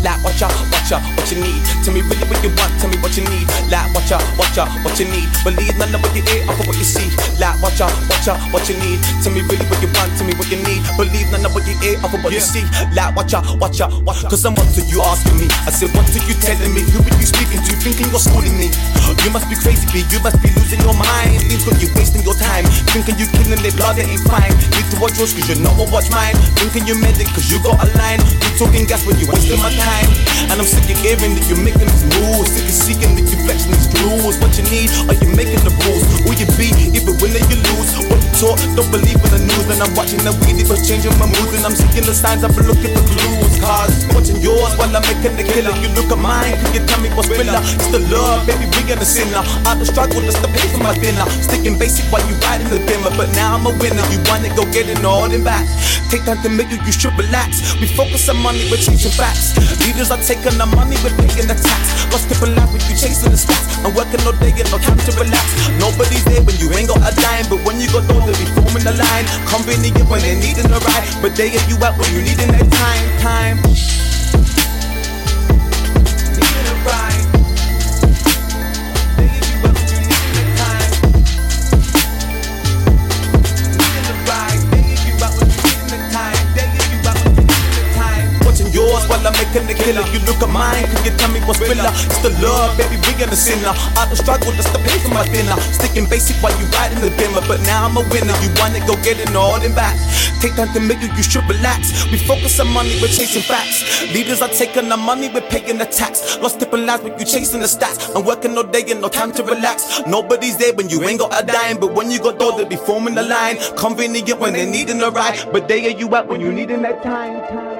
Like, watch out, watch out, what you need. Tell me really what you want, tell me what you need. Like, watch out, watch out, what you need. Believe none of what you hear, off of what you see. Like, watch out, watch out, what you need. Tell me really what you want, tell me what you need. Believe none of what you hear, off of what you see. Like, watch out, watch out, watch out. Cause I'm what are you asking me? I said, what are you telling me? Who are you speaking to? Thinking you're schooling me? You must be crazy, B. You must be losing your mind. Think you're wasting your time. Thinking you killing their blood, it ain't fine. To watch yours, cause you know I watch mine. Thinking you made it, cause you got a line. You talking gas when you wasting my time. And I'm sick of hearing that you're making these moves. Sick of seeking that you're flexing these rules. What you need, are you making the rules? Will you be, win or you lose? What you taught, don't believe in the news. And I'm watching the weed, it was changing my mood. And I'm seeking the signs, I've been looking for clues. Cause watching yours while I'm making the killer. You look at mine, can you tell me what's realer? It's the love, baby, we ain't the sinner. I the struggle just to pay for my dinner. Sticking basic while you riding the dimmer. But now I'm a winner, you wanna go get it all in back. Take time to make you, you should relax. We focus on money, we're chasing facts. Leaders are taking the money, we're paying the tax. Lost people life when you chasing the stats. I'm working all day, get no time to relax. Nobody's there when you ain't got a dime. But when you got those, they be forming the line. Convenient when they needing a ride. But they are you out when you needing that time, time. Yours while I'm making the killer. You look at mine, can you tell me what's realer? It's the love, baby, we ain't a sinner. I don't struggle to pay for my dinner. Sticking basic while you riding the dimmer. But now I'm a winner. You wanna go get it all in back. Take time to make you, you should relax. We focus on money, we're chasing facts. Leaders are taking the money, we're paying the tax. Lost different lives, but you chasing the stats. I'm working all day and no time to relax. Nobody's there when you ain't got a dime. But when you got dough, they be forming the line. Convenient when they needing a ride. But they are you out when you needing that time. time.